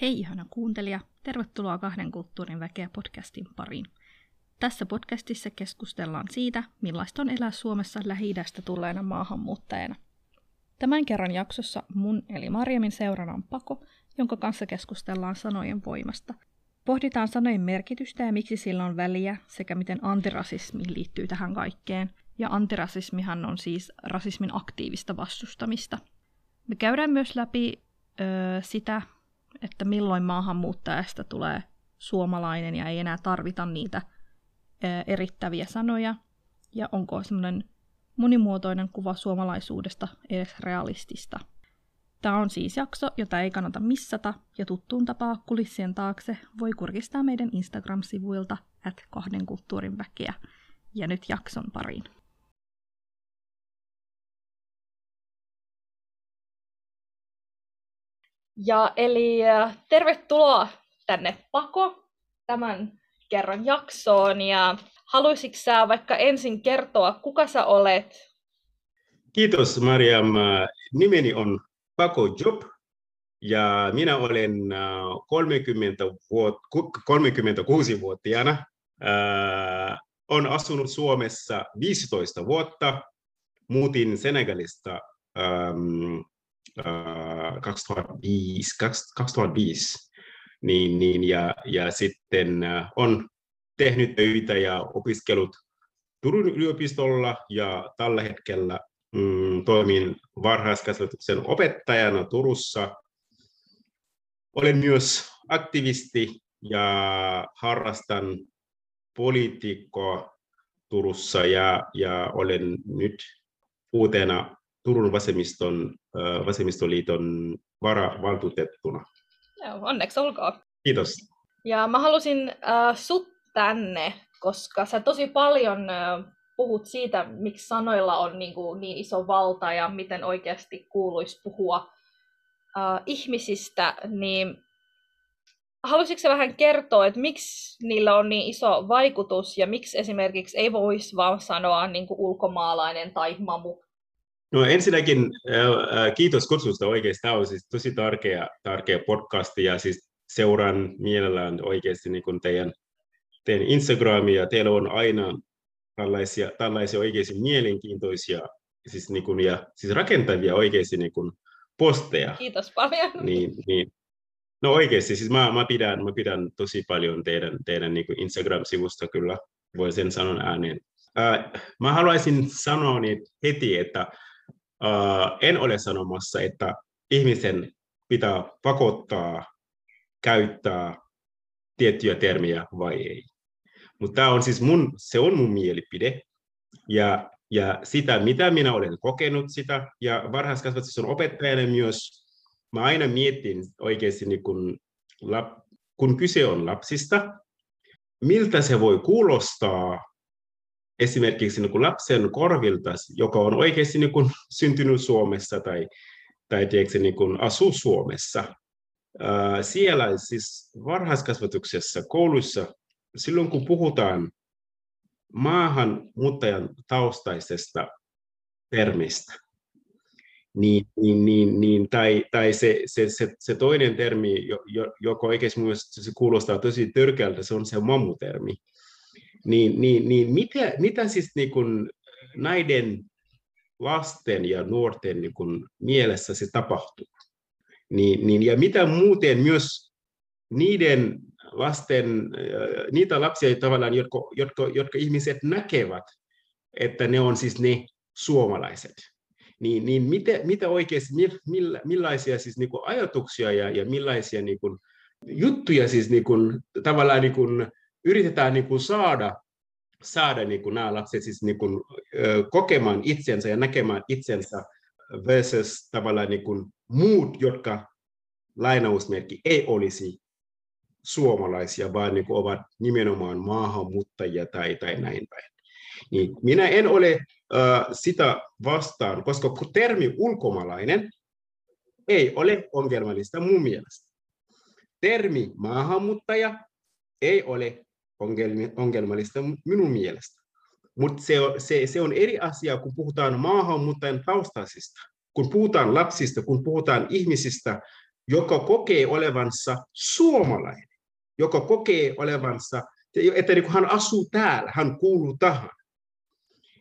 Hei ihana kuuntelija, tervetuloa kahden kulttuurin väkeä podcastin pariin. Tässä podcastissa keskustellaan siitä, millaista on elää Suomessa lähi tulleena maahanmuuttajana. Tämän kerran jaksossa mun eli Marjamin seurana on Pako, jonka kanssa keskustellaan sanojen voimasta. Pohditaan sanojen merkitystä ja miksi sillä on väliä, sekä miten antirasismi liittyy tähän kaikkeen. Ja antirasismihan on siis rasismin aktiivista vastustamista. Me käydään myös läpi öö, sitä, että milloin maahanmuuttajasta tulee suomalainen ja ei enää tarvita niitä erittäviä sanoja, ja onko semmoinen monimuotoinen kuva suomalaisuudesta edes realistista. Tämä on siis jakso, jota ei kannata missata, ja tuttuun tapaa kulissien taakse voi kurkistaa meidän Instagram-sivuilta at kahden kulttuurin väkeä. Ja nyt jakson pariin. Ja eli äh, tervetuloa tänne Pako tämän kerran jaksoon. Ja haluaisitko sä vaikka ensin kertoa, kuka sä olet? Kiitos Mariam. Nimeni on Pako Job ja minä olen 30 vuot, 36-vuotiaana. Äh, on asunut Suomessa 15 vuotta. Muutin Senegalista ähm, 2005, 2005 niin, niin, ja, ja sitten on tehnyt töitä ja opiskellut Turun yliopistolla ja tällä hetkellä mm, toimin varhaiskasvatuksen opettajana Turussa. Olen myös aktivisti ja harrastan poliitikkoa Turussa ja, ja olen nyt uutena Turun vasemmiston, vasemmistoliiton varavaltuutettuna. Joo, onneksi olkoon. Kiitos. Ja mä halusin äh, sut tänne, koska sä tosi paljon äh, puhut siitä, miksi sanoilla on niin, kuin, niin iso valta ja miten oikeasti kuuluisi puhua äh, ihmisistä, niin haluaisitko vähän kertoa, että miksi niillä on niin iso vaikutus ja miksi esimerkiksi ei voisi vaan sanoa niin kuin ulkomaalainen tai mamu No ensinnäkin äh, kiitos kutsusta oikeasti. Tämä on siis tosi tärkeä, tärkeä podcast ja siis seuraan mielellään oikeasti niin kuin teidän, teidän Instagramia. Teillä on aina tällaisia, tällaisia oikeasti mielenkiintoisia siis niin kuin, ja siis rakentavia oikeasti niin kuin posteja. Kiitos paljon. Niin, niin. No oikeasti, siis mä, mä, pidän, mä pidän tosi paljon teidän, teidän niin kuin Instagram-sivusta kyllä, voi sen sanoa ääneen. Äh, mä haluaisin sanoa niin heti, että en ole sanomassa, että ihmisen pitää pakottaa käyttää tiettyjä termiä vai ei. Mutta on siis mun, se on mun mielipide. Ja, ja sitä, mitä minä olen kokenut sitä, ja varhaiskasvatus on opettajana myös, mä aina mietin oikeasti, niin kun, kun kyse on lapsista, miltä se voi kuulostaa esimerkiksi niin kuin lapsen korvilta, joka on oikeasti niin kuin syntynyt Suomessa tai, tai tiedätkö, niin kuin asuu Suomessa, siellä siis varhaiskasvatuksessa, kouluissa, silloin kun puhutaan maahanmuuttajan taustaisesta termistä, niin, niin, niin, niin, tai, tai se, se, se, se, toinen termi, joka oikeasti se kuulostaa tosi törkeältä, se on se mamutermi niin, niin, niin mitä, mitä siis niin kuin näiden lasten ja nuorten niin kuin mielessä se tapahtuu? Niin, niin, ja mitä muuten myös niiden lasten, äh, niitä lapsia tavallaan, jotka, jotka, jotka ihmiset näkevät, että ne on siis ne suomalaiset. Niin, niin mitä, mitä oikeasti, millä, millaisia siis niin kuin ajatuksia ja, ja millaisia niin juttuja siis niin kuin, tavallaan niin yritetään niin kuin saada, saada niin kuin nämä lapset siis niin kuin, kokemaan itsensä ja näkemään itsensä versus tavallaan niin kuin muut, jotka lainausmerkki ei olisi suomalaisia, vaan niin kuin ovat nimenomaan maahanmuuttajia tai, tai näin päin. Niin minä en ole äh, sitä vastaan, koska termi ulkomaalainen ei ole ongelmallista mun mielestä. Termi maahanmuuttaja ei ole ongelmallista minun mielestä. Mutta se, se, se on eri asia, kun puhutaan maahanmuuttajan taustaisista, kun puhutaan lapsista, kun puhutaan ihmisistä, joka kokee olevansa suomalainen, joka kokee olevansa, että niin hän asuu täällä, hän kuuluu tähän,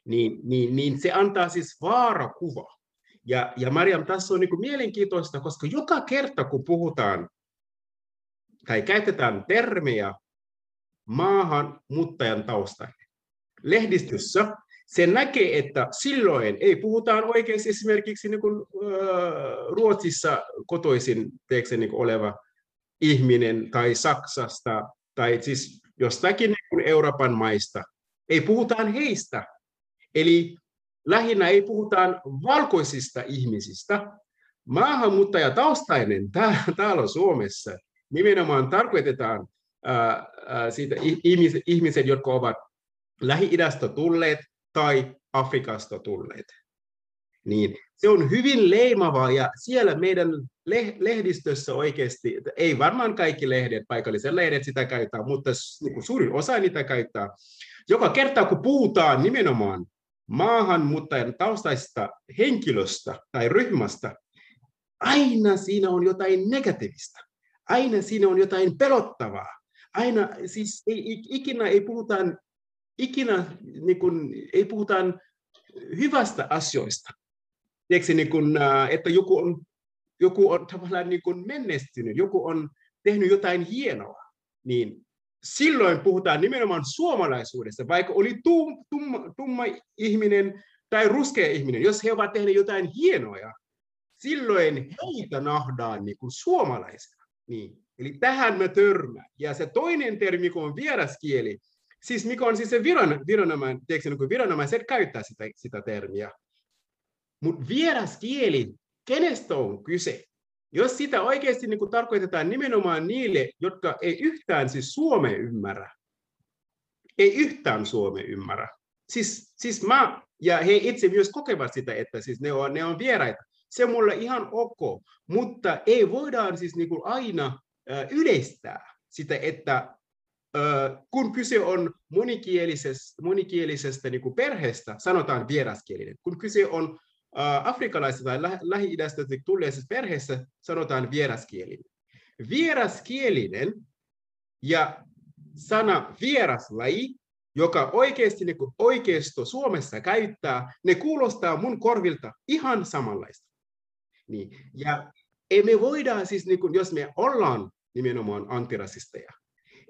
niin, niin, niin se antaa siis vaarakuva. Ja, ja Mariam, tässä on niin mielenkiintoista, koska joka kerta kun puhutaan tai käytetään termiä maahanmuuttajan taustainen, lehdistössä se näkee, että silloin ei puhutaan oikeasti esimerkiksi niin kuin, Ruotsissa kotoisin teeksi, niin oleva ihminen tai Saksasta tai siis jostakin niin kuin Euroopan maista. Ei puhutaan heistä. Eli lähinnä ei puhutaan valkoisista ihmisistä. Maahanmuuttajataustainen täällä Suomessa nimenomaan tarkoitetaan siitä ihmiset, ihmiset, jotka ovat Lähi-idästä tulleet tai Afrikasta tulleet. Niin se on hyvin leimavaa ja siellä meidän lehdistössä oikeasti, ei varmaan kaikki lehdet, paikalliset lehdet sitä käyttää, mutta niin suurin osa niitä käyttää. Joka kerta kun puhutaan nimenomaan maahanmuuttajan taustaista henkilöstä tai ryhmästä, aina siinä on jotain negatiivista. Aina siinä on jotain pelottavaa. Aina, siis ei, ikinä ei puhutaan ikinä niin kuin, ei puhutaan hyvästä asioista. Tiedätkö, niin kuin, että joku on, joku on tavallaan niin kuin menestynyt, joku on tehnyt jotain hienoa, niin silloin puhutaan nimenomaan suomalaisuudesta, vaikka oli tum, tumma, tumma ihminen tai ruskea ihminen, jos he ovat tehneet jotain hienoja, silloin heitä nähdään niin kuin suomalaisena. Niin. Eli tähän me törmään. Ja se toinen termi, kun on vieraskieli, siis mikä on siis se viran, viranomainen, tiedätkö, niin viranomaiset käyttää sitä, sitä termiä. Mutta vieraskieli, kenestä on kyse? Jos sitä oikeasti niin tarkoitetaan nimenomaan niille, jotka ei yhtään siis Suome ymmärrä, ei yhtään Suome ymmärrä. Siis, siis mä, ja he itse myös kokevat sitä, että siis ne, on, ne on vieraita. Se on mulle ihan ok, mutta ei voidaan siis niin aina yleistää sitä, että kun kyse on monikielisestä, monikielisestä niin kuin perheestä, sanotaan vieraskielinen. Kun kyse on afrikkalaisesta tai lähi-idästä tulleesta perheestä, sanotaan vieraskielinen. Vieraskielinen ja sana vieraslaji, joka oikeasti niin kuin oikeisto Suomessa käyttää, ne kuulostaa mun korvilta ihan samanlaista. Niin. Ja emme voida siis, niin kuin, jos me ollaan nimenomaan antirasisteja,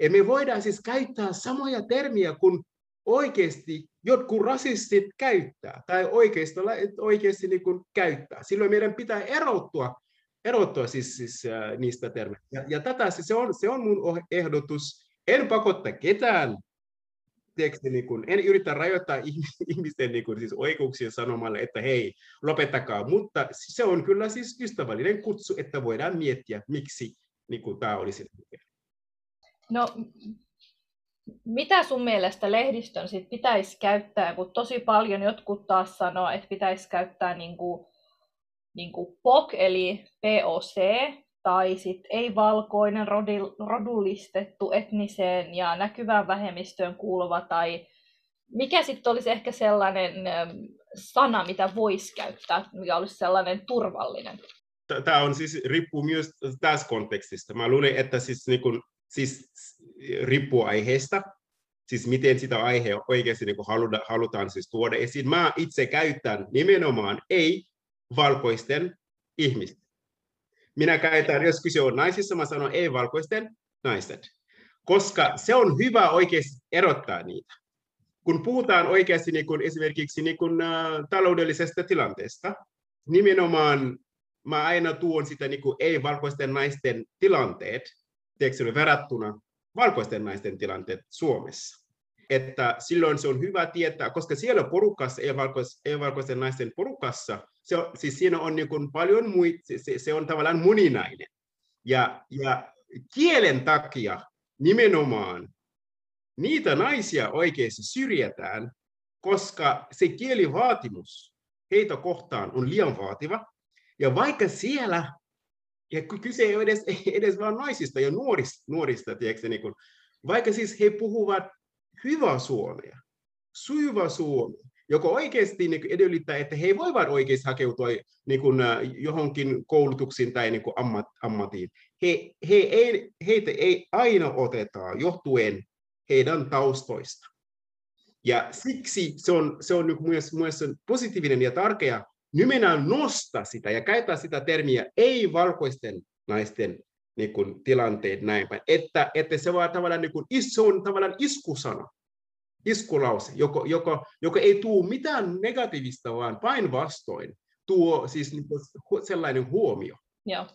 me voidaan siis käyttää samoja termiä kuin oikeasti jotkut rasistit käyttää, tai oikeasti, oikeasti niin kuin käyttää. Silloin meidän pitää erottua, erottua siis, siis äh, niistä termeistä. Ja, ja tätä se on, se on mun ehdotus. En pakottaa ketään teksti, niin kun, en yritä rajoittaa ihmisten niin kun, siis oikeuksia sanomalla, että hei, lopettakaa, mutta se on kyllä siis ystävällinen kutsu, että voidaan miettiä, miksi niin kun, tämä olisi. No, mitä sun mielestä lehdistön sit pitäisi käyttää, kun tosi paljon jotkut taas sanoo, että pitäisi käyttää niin kuin, niin kuin POC, eli POC, tai sitten ei-valkoinen, rodullistettu, etniseen ja näkyvään vähemmistöön kuuluva, tai mikä sitten olisi ehkä sellainen ähm, sana, mitä voisi käyttää, mikä olisi sellainen turvallinen? Tämä on siis, riippuu myös tässä kontekstista. Mä luulen, että siis niin kun siis riippuu aiheesta, siis miten sitä aihea oikeasti niin haluta, halutaan siis tuoda esiin. Mä itse käytän nimenomaan ei-valkoisten ihmisten. Minä käytän, jos kyse on naisissa, mä sanon ei-valkoisten naiset, koska se on hyvä oikeasti erottaa niitä. Kun puhutaan oikeasti niin kuin esimerkiksi niin kuin, uh, taloudellisesta tilanteesta, nimenomaan mä aina tuon sitä niin kuin ei-valkoisten naisten tilanteet, tiedätkö, verrattuna valkoisten naisten tilanteet Suomessa. Että silloin se on hyvä tietää, koska siellä porukassa, ei-valkoisten naisten porukassa, se siis siinä on niin kuin paljon muita, se, se on tavallaan moninainen. Ja, ja kielen takia nimenomaan niitä naisia oikeasti syrjätään, koska se kielivaatimus heitä kohtaan on liian vaativa. Ja vaikka siellä ja kyse ei ole edes, edes vain naisista ja nuorista, nuorista tiedätkö, niin kuin, vaikka siis he puhuvat hyvää suomea, sujuva suomea, joka oikeasti niin edellyttää, että he voivat oikeasti hakeutua niin kuin, johonkin koulutuksiin tai niin kuin ammat, ammatiin. He, he ei, heitä ei aina oteta johtuen heidän taustoista. Ja siksi se on, se on myös, myös positiivinen ja tärkeä nimenomaan nostaa sitä ja käyttää sitä termiä ei-valkoisten naisten niin kuin, tilanteet näin päin. Että, että se, on tavallaan, niin kuin, se on tavallaan iskusana, iskulause, joka, joka, joka ei tuo mitään negatiivista, vaan päinvastoin tuo siis niin sellainen huomio. Joo.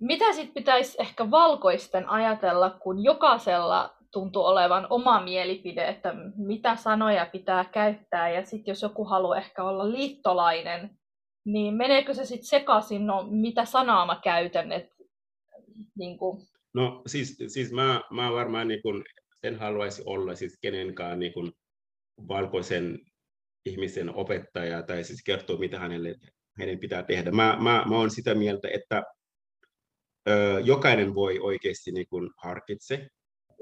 Mitä sitten pitäisi ehkä valkoisten ajatella, kun jokaisella tuntuu olevan oma mielipide, että mitä sanoja pitää käyttää, ja sitten jos joku haluaa ehkä olla liittolainen, niin meneekö se sitten sekaisin, no mitä sanaa mä käytän, että niin kuin... No siis, siis mä, mä varmaan niin kun, en haluaisi olla siis kenenkään niin kun, valkoisen ihmisen opettaja tai siis kertoa, mitä hänelle, hänen pitää tehdä. Mä, mä, mä olen sitä mieltä, että ö, jokainen voi oikeasti niin kun, harkitse,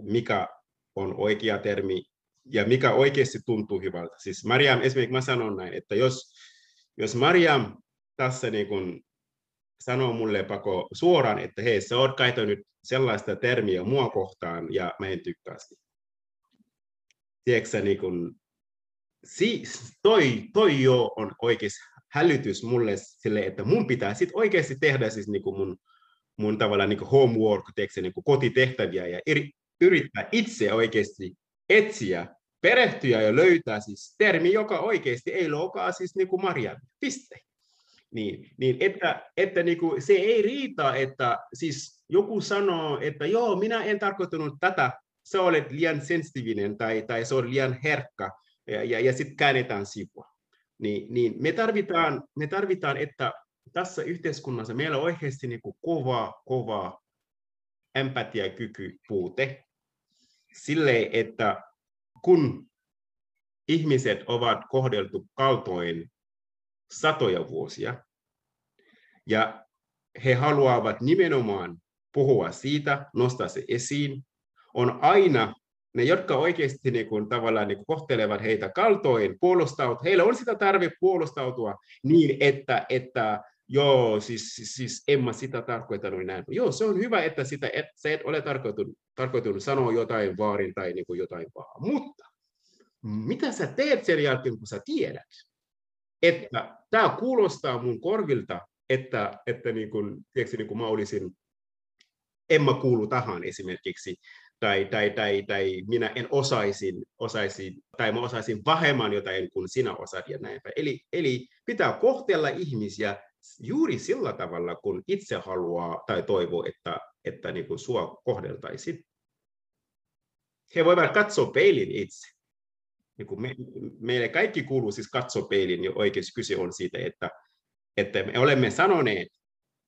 mikä on oikea termi ja mikä oikeasti tuntuu hyvältä. Siis Mariam, esimerkiksi mä sanon näin, että jos, jos Mariam tässä niin kun, sanoo mulle pako suoraan, että hei, sä oot käytänyt sellaista termiä mua kohtaan ja mä en tykkää sitä. Tiedätkö niin kun, siis toi, toi jo on oikeasti hälytys mulle sille, että mun pitää sit oikeasti tehdä siis niin mun, mun tavallaan niin homework, tiedätkö, niin kotitehtäviä ja yrittää itse oikeasti etsiä, perehtyä ja löytää siis termi, joka oikeasti ei loukaa siis niin kuin. Piste. Niin, niin että, että niin kuin se ei riitä, että siis joku sanoo, että joo, minä en tarkoittanut tätä, sä olet liian sensitiivinen tai, tai se on liian herkkä, ja, ja, ja sitten käännetään sivua. Niin, niin me, tarvitaan, me tarvitaan, että tässä yhteiskunnassa meillä on oikeasti niin kuin kova, kova empatiakyky puute, sille, että kun ihmiset ovat kohdeltu kaltoin satoja vuosia, ja he haluavat nimenomaan puhua siitä, nostaa se esiin, on aina ne, jotka oikeasti niin kuin, tavallaan niin kuin, kohtelevat heitä kaltoin, puolustautua, heillä on sitä tarve puolustautua niin, että, että joo, siis, siis, siis en mä sitä tarkoittanut näin. Joo, se on hyvä, että sitä, et, sä et ole tarkoittanut, tarkoittanut sanoa jotain vaarin tai niin kuin jotain pahaa. Mutta mitä sä teet sen jälkeen, kun sä tiedät, että tämä kuulostaa mun korvilta, että, että niin kuin, tiedätkö, niin kuin mä olisin, en mä kuulu tähän esimerkiksi, tai, tai, tai, tai minä en osaisin, osaisin, tai mä osaisin vähemmän jotain kuin sinä osaat ja näin. Eli, eli pitää kohtella ihmisiä juuri sillä tavalla, kun itse haluaa tai toivoo, että, että niin kuin sua kohdeltaisiin. He voivat katsoa peilin itse. Niin kuin me, meille kaikki kuuluu siis katsoa peilin, ja oikeus kyse on siitä, että, että me olemme sanoneet,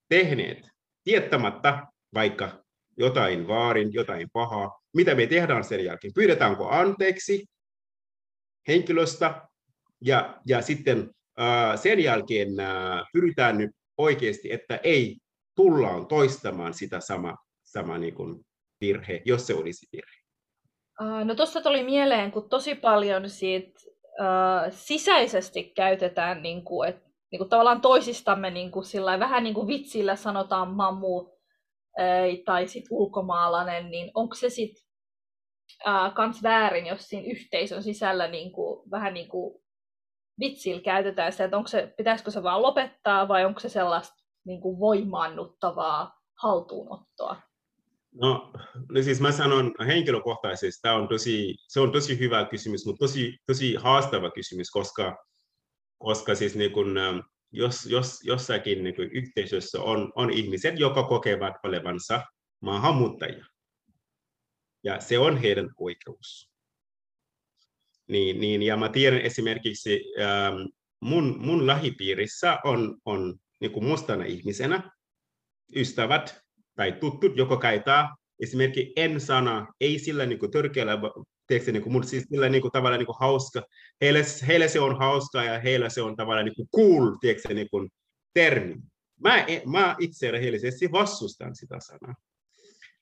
tehneet, tietämättä vaikka jotain vaarin, jotain pahaa, mitä me tehdään sen jälkeen. Pyydetäänkö anteeksi henkilöstä ja, ja sitten sen jälkeen pyritään nyt oikeasti, että ei tullaan toistamaan sitä sama, sama niin kuin virhe, jos se olisi virhe. No tuosta tuli mieleen, kun tosi paljon siitä uh, sisäisesti käytetään, niin kuin, että niin kuin tavallaan toisistamme niin kuin sillä vähän niin kuin vitsillä sanotaan mamu tai sit ulkomaalainen, niin onko se sitten kans väärin, jos siinä yhteisön sisällä niin kuin, vähän niin kuin vitsillä käytetään sitä, että onko se, pitäisikö se vaan lopettaa vai onko se sellaista niin kuin voimaannuttavaa haltuunottoa? No, no siis mä sanon henkilökohtaisesti, tämä on tosi, se on tosi hyvä kysymys, mutta tosi, tosi haastava kysymys, koska, koska siis niin kun, ähm, jos, jos jossakin niin kun yhteisössä on, on ihmiset, jotka kokevat olevansa maahanmuuttajia, ja se on heidän oikeus. Niin, niin, ja mä tiedän esimerkiksi, ähm, mun, mun lähipiirissä on, on niin kuin mustana ihmisenä ystävät tai tuttut, joko käyttää esimerkiksi en-sana, ei sillä niin kuin törkeällä, tiedätkö, niin kuin, mutta siis sillä niin kuin, tavallaan niin kuin hauska. Heille, heille se on hauska ja heillä se on tavallaan niin kuin cool, tiedätkö, niin kuin, termi. Mä, mä itse rehellisesti vastustan sitä sanaa.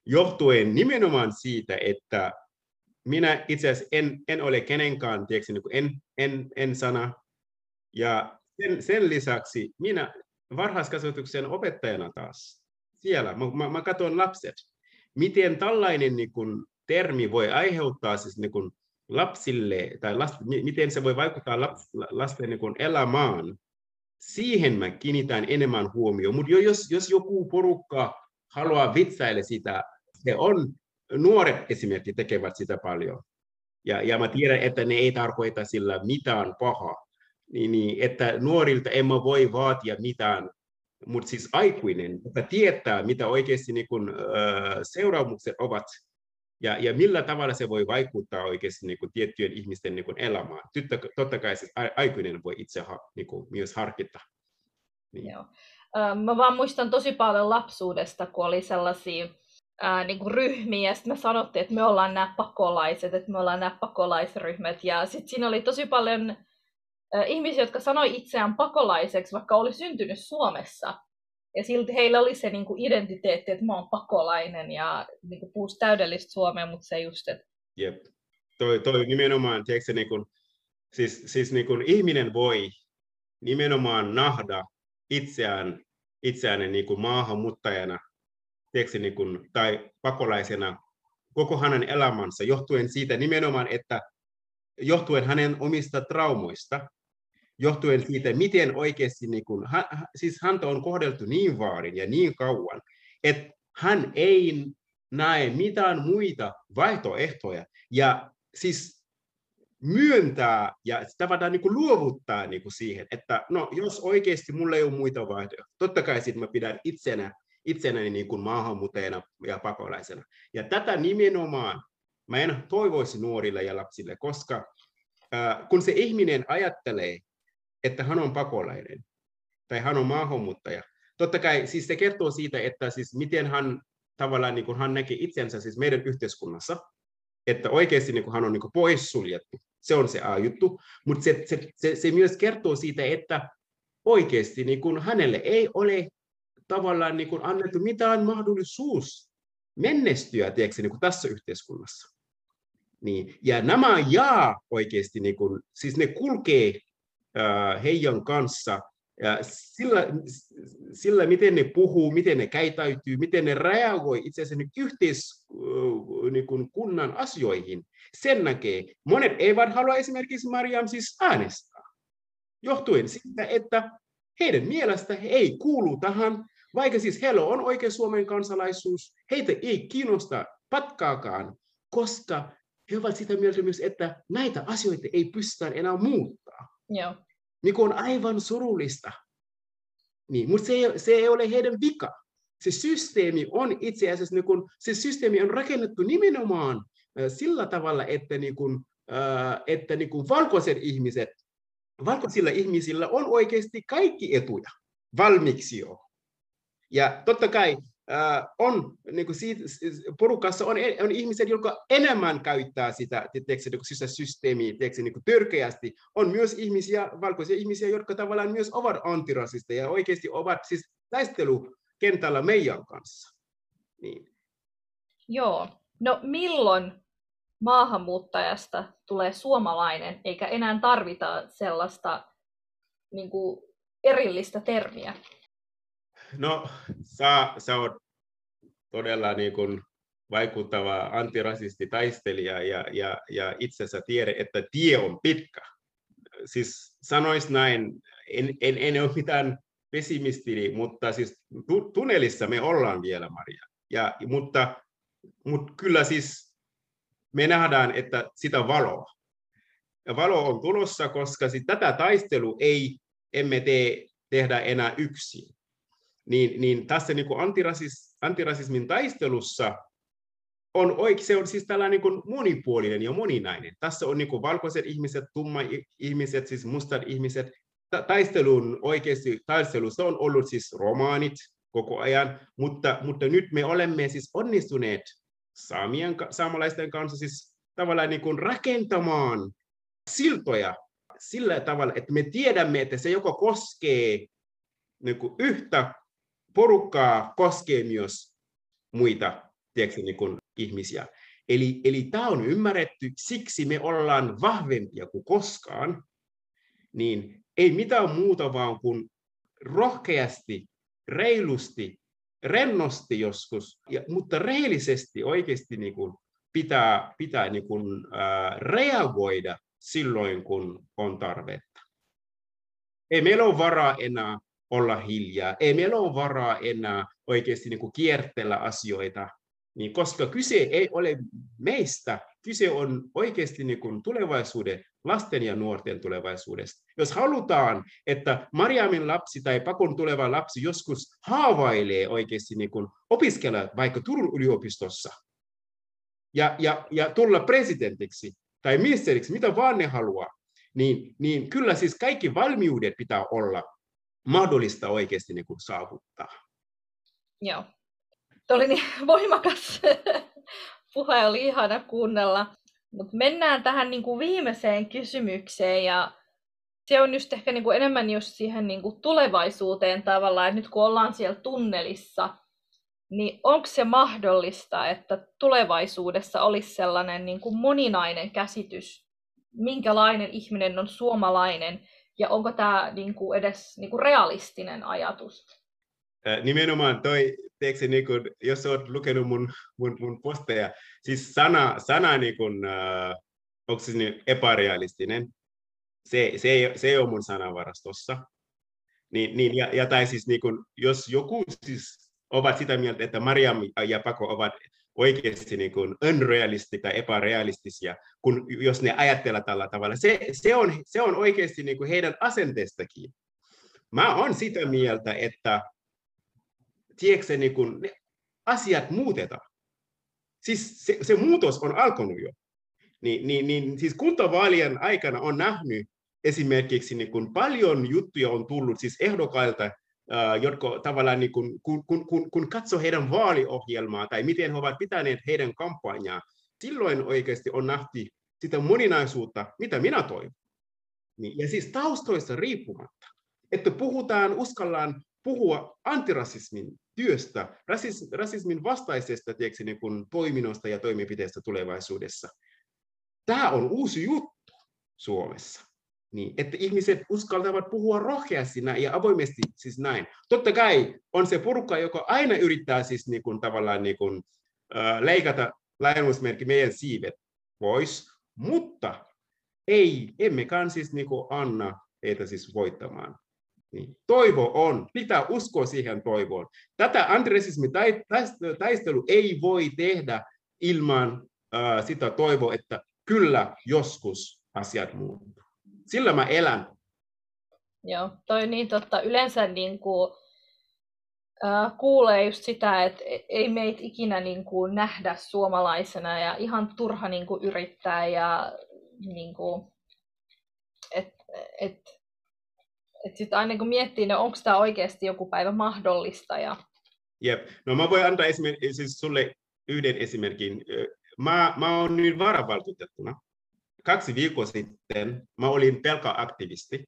Johtuen nimenomaan siitä, että minä itse asiassa en, en ole kenenkään, tiedätkö, niin en, en, en sana. Ja sen, sen lisäksi minä varhaiskasvatuksen opettajana taas siellä, mä, mä, mä katson lapset, miten tällainen niin kuin, termi voi aiheuttaa siis niin kuin, lapsille, tai last, miten se voi vaikuttaa laps, lasten niin kuin, elämään, siihen mä kiinnitän enemmän huomioon. Mutta jos, jos joku porukka haluaa vitsailla sitä, se on, nuoret esimerkiksi tekevät sitä paljon. Ja, ja mä tiedän, että ne ei tarkoita sillä mitään pahaa. Niin, niin, että nuorilta emme voi vaatia mitään, mutta siis aikuinen, että tietää, mitä oikeasti niin kun, äh, seuraamukset ovat, ja, ja millä tavalla se voi vaikuttaa oikeasti niin kuin tiettyjen ihmisten niin kuin elämään. Tyttö, totta kai siis aikuinen voi itse ha, niin kuin, myös harkita. Niin. Joo. Mä vaan muistan tosi paljon lapsuudesta, kun oli sellaisia ää, niin kuin ryhmiä, ja sitten me sanottiin, että me ollaan nämä pakolaiset, että me ollaan nämä pakolaisryhmät, ja sitten siinä oli tosi paljon ää, ihmisiä, jotka sanoi itseään pakolaiseksi, vaikka oli syntynyt Suomessa, ja silti heillä oli se niin kuin identiteetti, että mä oon pakolainen ja niin kuin täydellistä suomea, mutta se just, että... Jep. Toi, toi nimenomaan, tiedätkö, niin kuin, siis, siis niin kuin ihminen voi nimenomaan nähdä itseään, itseään niin kuin maahanmuuttajana tiedätkö, niin kuin, tai pakolaisena koko hänen elämänsä johtuen siitä nimenomaan, että johtuen hänen omista traumoista, johtuen siitä, miten oikeasti, niin kuin, hän, siis häntä on kohdeltu niin vaarin ja niin kauan, että hän ei näe mitään muita vaihtoehtoja. Ja siis myöntää ja tavallaan niin kuin luovuttaa niin kuin siihen, että no, jos oikeasti mulla ei ole muita vaihtoehtoja, totta kai sitten mä pidän itsenä, itsenäni niin kuin maahanmuuttajana ja pakolaisena. Ja tätä nimenomaan mä en toivoisi nuorille ja lapsille, koska äh, kun se ihminen ajattelee, että hän on pakolainen tai hän on maahanmuuttaja. Totta kai siis se kertoo siitä, että siis miten hän tavallaan niin kuin hän näkee itsensä siis meidän yhteiskunnassa, että oikeasti niin kuin hän on niin kuin poissuljettu. Se on se A-juttu, mutta se, se, se, se myös kertoo siitä, että oikeasti niin kuin hänelle ei ole tavallaan niin kuin annettu mitään mahdollisuus menestyä tiedätkö, niin kuin tässä yhteiskunnassa. Niin. Ja nämä jaa oikeasti, niin kuin, siis ne kulkee heidän kanssa sillä, sillä, miten ne puhuu, miten ne käytäytyy, miten ne reagoi itse asiassa yhteiskunnan niin asioihin, sen näkee. Monet eivät halua esimerkiksi Mariam siis äänestää, johtuen siitä, että heidän mielestä he ei kuulu tähän, vaikka siis heillä on oikein Suomen kansalaisuus, heitä ei kiinnosta patkaakaan, koska he ovat sitä mieltä myös, että näitä asioita ei pystytä enää muuttaa. Joo mikä on aivan surullista. Niin, mutta se ei, se ei ole heidän vika. Se systeemi on itse asiassa, niin kun, se systeemi on rakennettu nimenomaan sillä tavalla, että, niin kun, että niin kun valkoiset ihmiset, valkoisilla ihmisillä on oikeasti kaikki etuja valmiiksi jo. Ja totta kai on, niin kuin siitä, porukassa on, on ihmiset, jotka enemmän käyttää sitä, tiedätkö, niin sitä systeemiä tiedätkö, niin kuin törkeästi. On myös ihmisiä, valkoisia ihmisiä, jotka tavallaan myös ovat antirasisteja ja oikeasti ovat siis taistelukentällä meidän kanssa. Niin. Joo. No milloin maahanmuuttajasta tulee suomalainen, eikä enää tarvita sellaista niin kuin erillistä termiä? No, sä, sä oot todella niin kuin vaikuttava antirasistitaistelija ja, ja, ja itse asiassa tiedä, että tie on pitkä. Siis sanois näin, en, en, en ole mitään pessimisti, mutta siis tu, tunnelissa me ollaan vielä, Maria. Ja, mutta, mutta kyllä siis me nähdään, että sitä valoa. Ja valo on tulossa, koska sit tätä taistelu ei emme tee, tehdä enää yksin niin, niin tässä niin kuin antirasis, antirasismin taistelussa on, oik, se on siis tällainen niin monipuolinen ja moninainen. Tässä on niin kuin valkoiset ihmiset, tumma ihmiset, siis mustat ihmiset. Taistelun oikeasti taistelussa on ollut siis romaanit koko ajan, mutta, mutta nyt me olemme siis onnistuneet saamien, saamalaisten kanssa siis tavallaan niin kuin rakentamaan siltoja sillä tavalla, että me tiedämme, että se joko koskee niin kuin yhtä porukkaa koskee myös muita tiedätkö, niin kuin ihmisiä. Eli, eli tämä on ymmärretty, siksi me ollaan vahvempia kuin koskaan, niin ei mitään muuta vaan kuin rohkeasti, reilusti, rennosti joskus, ja, mutta rehellisesti oikeasti niin kuin pitää, pitää niin kuin, ää, reagoida silloin, kun on tarvetta. Ei meillä ole varaa enää olla hiljaa, ei meillä ole varaa enää oikeasti niin kuin kiertellä asioita, niin koska kyse ei ole meistä, kyse on oikeasti niin kuin tulevaisuuden, lasten ja nuorten tulevaisuudesta. Jos halutaan, että Mariamin lapsi tai pakon tuleva lapsi joskus haavailee oikeasti niin kuin opiskella vaikka Turun yliopistossa ja, ja, ja tulla presidentiksi tai ministeriksi, mitä vaan ne haluaa, niin, niin kyllä siis kaikki valmiudet pitää olla mahdollista oikeasti niin kuin saavuttaa. Joo. Tuo oli niin voimakas puhe, oli ihana kuunnella. Mutta mennään tähän niin kuin viimeiseen kysymykseen ja se on just ehkä niin kuin enemmän just siihen niin kuin tulevaisuuteen tavallaan, että nyt kun ollaan siellä tunnelissa, niin onko se mahdollista, että tulevaisuudessa olisi sellainen niin kuin moninainen käsitys, minkälainen ihminen on suomalainen, ja onko tämä niin kuin edes niin kuin realistinen ajatus? Nimenomaan toi, teeksi, niin kuin, jos olet lukenut mun, mun, mun posteja, siis sana, sana niin kuin, äh, onko se niin epärealistinen, se, se, ei, se ei ole mun sanavarastossa. Niin, niin, ja, ja tai siis niin kuin, jos joku siis ovat sitä mieltä, että Mariam ja Pako ovat oikeasti niin kuin unrealisti tai epärealistisia, kun, jos ne ajattelee tällä tavalla. Se, se, on, se on oikeasti niin kuin heidän asenteestakin. Mä olen sitä mieltä, että tiedätkö, niin kuin, ne asiat muutetaan. Siis se, se muutos on alkanut jo. Niin, niin, niin, siis kuntavaalien aikana on nähnyt esimerkiksi niin kuin paljon juttuja on tullut siis ehdokkailta, Uh, jotka tavallaan niin kun, kun, kun, kun, kun katsoo heidän vaaliohjelmaa tai miten he ovat pitäneet heidän kampanjaa, silloin oikeasti on nähty sitä moninaisuutta, mitä minä toivon. Niin, ja siis taustoista riippumatta, että puhutaan, uskallaan puhua antirasismin työstä, rasis, rasismin vastaisesta tiedätkö, niin kuin toiminnosta ja toimenpiteestä tulevaisuudessa. Tämä on uusi juttu Suomessa. Niin, että ihmiset uskaltavat puhua rohkeasti ja avoimesti siis näin. Totta kai on se porukka, joka aina yrittää siis niin kuin, tavallaan niin kuin, äh, leikata lainausmerkki meidän siivet pois, mutta ei, emmekaan siis niin kuin, anna heitä siis voittamaan. Niin. Toivo on, pitää uskoa siihen toivoon. Tätä antirasismin taistelu ei voi tehdä ilman äh, sitä toivoa, että kyllä joskus asiat muuttuu. Sillä mä elän. Joo, toi niin totta. Yleensä niin kuin, äh, kuulee just sitä, että e-, ei meitä ikinä niin kuin, nähdä suomalaisena ja ihan turha niin kuin, yrittää ja niin kuin, et, et, että sitten aina kun miettii, no onko tämä oikeasti joku päivä mahdollista. Ja... Jep. No mä voin antaa esimerk- siis sulle yhden esimerkin. Mä, mä oon nyt varavaltuutettuna. Kaksi viikkoa sitten mä olin pelkä aktivisti.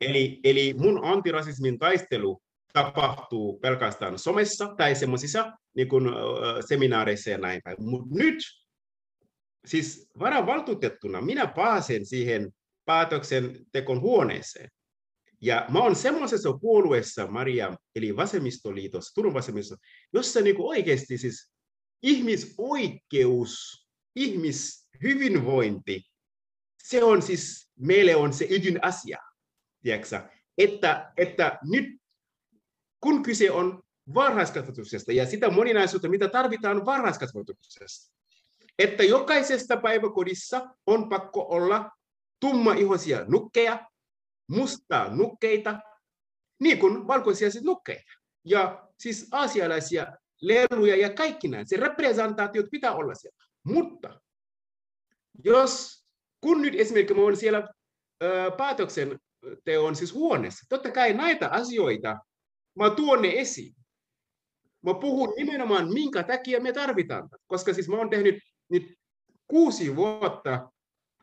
Eli, eli mun antirasismin taistelu tapahtuu pelkästään somessa tai semmoisissa niin kuin, seminaareissa ja näin päin. Mutta nyt, siis varavaltuutettuna, minä pääsen siihen päätöksentekon huoneeseen. Ja mä oon semmoisessa puolueessa, Maria, eli vasemmistoliitossa, Turun vasemmisto, jossa niin kuin oikeasti siis ihmisoikeus, ihmishyvinvointi, se on siis, meille on se ydinasia, tiedätkö? Että, että nyt kun kyse on varhaiskasvatuksesta ja sitä moninaisuutta, mitä tarvitaan varhaiskasvatuksessa, että jokaisesta päiväkodissa on pakko olla tummaihoisia nukkeja, mustaa nukkeita, niin kuin valkoisia siis nukkeita. Ja siis aasialaisia leluja ja kaikki näin. Se representaatiot pitää olla siellä. Mutta jos, kun nyt esimerkiksi mä olen siellä päätöksen teon siis huoneessa, totta kai näitä asioita mä tuon ne esiin. Mä puhun nimenomaan, minkä takia me tarvitaan. Koska siis mä oon tehnyt nyt kuusi vuotta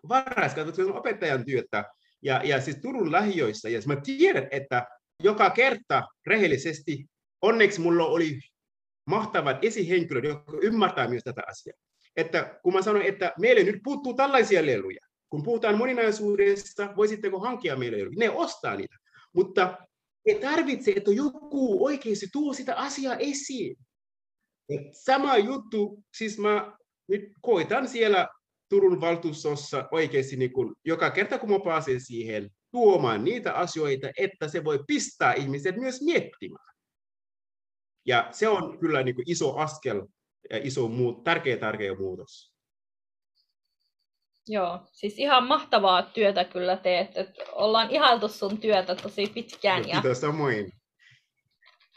varhaiskasvatuksen opettajan työtä ja, ja siis Turun lähiöissä. Ja mä tiedän, että joka kerta rehellisesti, onneksi mulla oli mahtavat esihenkilöt, jotka ymmärtää myös tätä asiaa. Että kun mä sanoin, että meille nyt puuttuu tällaisia leluja, kun puhutaan moninaisuudesta, voisitteko hankkia meille leluja? Ne ostaa niitä, mutta ei tarvitse, että joku oikeasti tuo sitä asiaa esiin. Sama juttu, siis mä nyt koitan siellä Turun valtuustossa oikeasti niin kun, joka kerta kun mä pääsen siihen tuomaan niitä asioita, että se voi pistää ihmiset myös miettimään. Ja se on kyllä niin kuin iso askel ja iso muut, tärkeä, tärkeä muutos. Joo, siis ihan mahtavaa työtä kyllä teet. Et ollaan ihailtu sun työtä tosi pitkään. Ja... Kiitos samoin.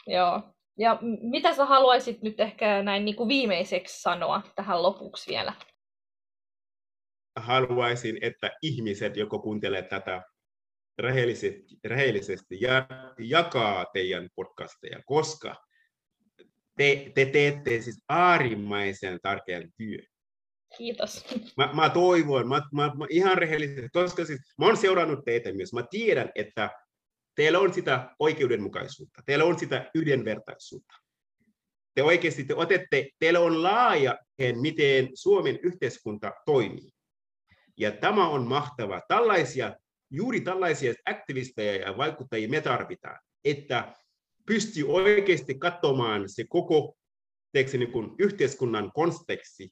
Joo. Ja mitä sä haluaisit nyt ehkä näin niin kuin viimeiseksi sanoa tähän lopuksi vielä? Haluaisin, että ihmiset, joko kuuntelee tätä rehellisesti, rehellisesti ja jakaa teidän podcasteja, koska te, te teette siis äärimmäisen tärkeän työn. Kiitos. Mä, mä toivon, mä, mä, mä ihan rehellisesti, koska siis mä oon seurannut teitä myös. Mä tiedän, että teillä on sitä oikeudenmukaisuutta, teillä on sitä yhdenvertaisuutta. Te oikeasti te otette, teillä on laaja, miten Suomen yhteiskunta toimii. Ja tämä on mahtavaa. Tällaisia, juuri tällaisia aktivisteja ja vaikuttajia me tarvitaan, että pystyy oikeasti katsomaan se koko teeksi, niin kuin yhteiskunnan konteksti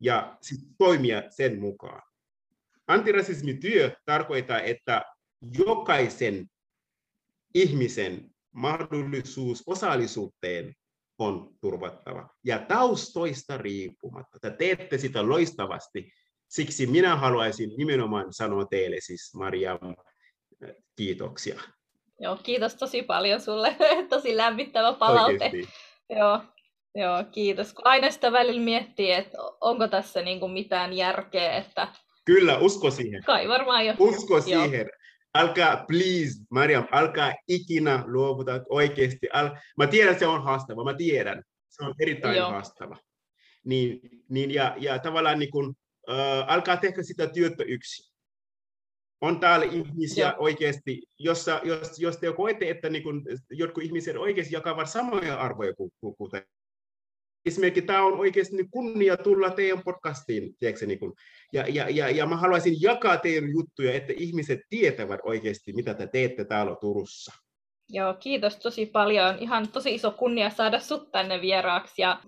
ja sit toimia sen mukaan. Antirasismityö tarkoittaa, että jokaisen ihmisen mahdollisuus osallisuuteen on turvattava. Ja taustoista riippumatta. Te teette sitä loistavasti. Siksi minä haluaisin nimenomaan sanoa teille siis, Maria, kiitoksia. Joo, kiitos tosi paljon sulle. tosi lämmittävä palaute. Oikeasti. Joo, joo, kiitos. Aina sitä välillä miettii, että onko tässä niin kuin mitään järkeä. Että... Kyllä, usko siihen. Kai varmaan jo. Usko siihen. Joo. Alkaa, please, Mariam, alkaa ikinä luovuta oikeasti. Al... Mä tiedän, että se on haastava, mä tiedän. Se on erittäin Joo. haastava. Niin, niin ja, ja tavallaan niin kun, äh, alkaa tehdä sitä työtä yksin on täällä ihmisiä Joo. oikeasti, jossa, jos, jos te koette, että niin kun, jotkut ihmiset oikeasti jakavat samoja arvoja kuin, kuten esimerkiksi tämä on oikeasti niin kunnia tulla teidän podcastiin, tiedätkö, niin kun, ja, ja, ja, ja mä haluaisin jakaa teidän juttuja, että ihmiset tietävät oikeasti, mitä te teette täällä Turussa. Joo, kiitos tosi paljon. Ihan tosi iso kunnia saada sut tänne vieraaksi. Ja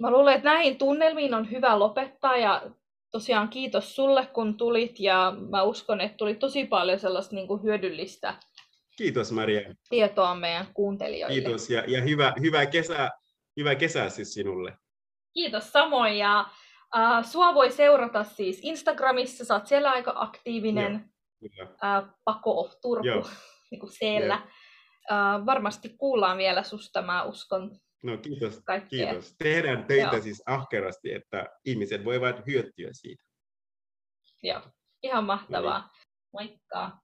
mä luulen, että näihin tunnelmiin on hyvä lopettaa ja tosiaan kiitos sulle, kun tulit ja mä uskon, että tuli tosi paljon sellaista niin kuin hyödyllistä Kiitos Maria. tietoa meidän kuuntelijoille. Kiitos ja, ja hyvä, hyvää, kesää, hyvää kesää siis sinulle. Kiitos samoin ja uh, sua voi seurata siis Instagramissa, sä oot siellä aika aktiivinen. Joo, Pako of Turku, niin kuin siellä. Uh, varmasti kuullaan vielä susta, mä uskon, No kiitos, Kaikkea. kiitos. Tehdään töitä Joo. siis ahkerasti, että ihmiset voivat hyötyä siitä. Joo, ihan mahtavaa. No niin. Moikka!